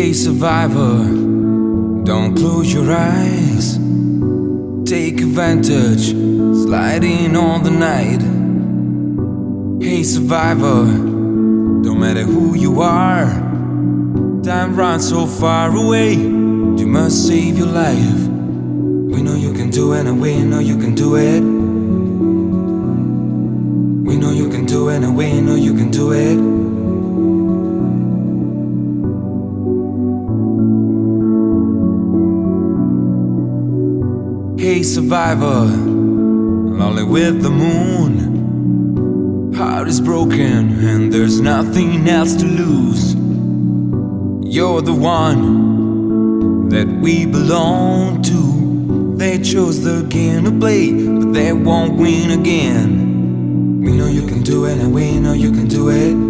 Hey, survivor, don't close your eyes. Take advantage, sliding on the night. Hey, survivor, don't matter who you are. Time runs so far away, you must save your life. We know you can do it, and we know you can do it. We know you can do it, and we know you can do it. Hey, survivor, lonely with the moon. Heart is broken, and there's nothing else to lose. You're the one that we belong to. They chose the game to play, but they won't win again. We know you can do it, and we know you can do it.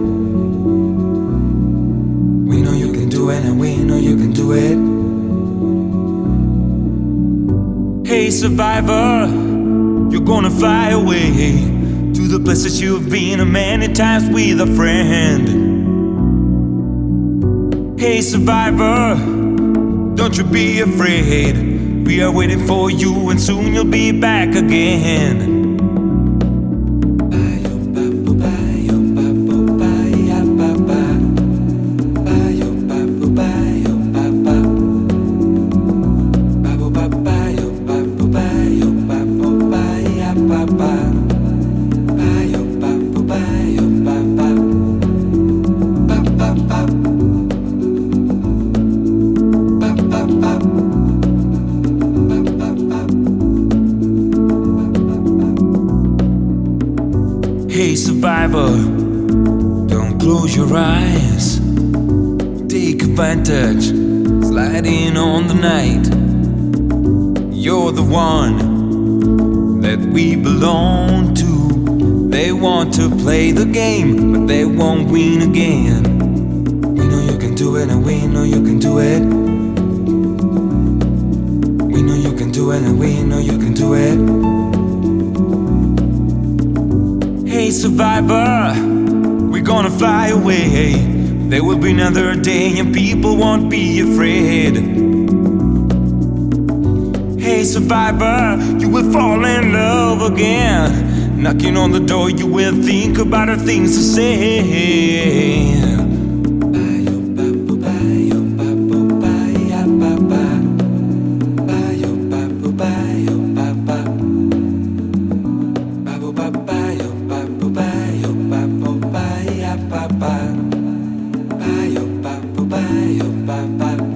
Hey, survivor, you're gonna fly away to the places you've been a many times with a friend. Hey, survivor, don't you be afraid. We are waiting for you, and soon you'll be back again. Advantage, sliding on the night. You're the one that we belong to. They want to play the game, but they won't win again. We know you can do it, and we know you can do it. We know you can do it, and we know you can do it. Hey, survivor, we're gonna fly away. There will be another day, and people won't be afraid survivor, you will fall in love again. Knocking on the door, you will think about the things to say. Bye.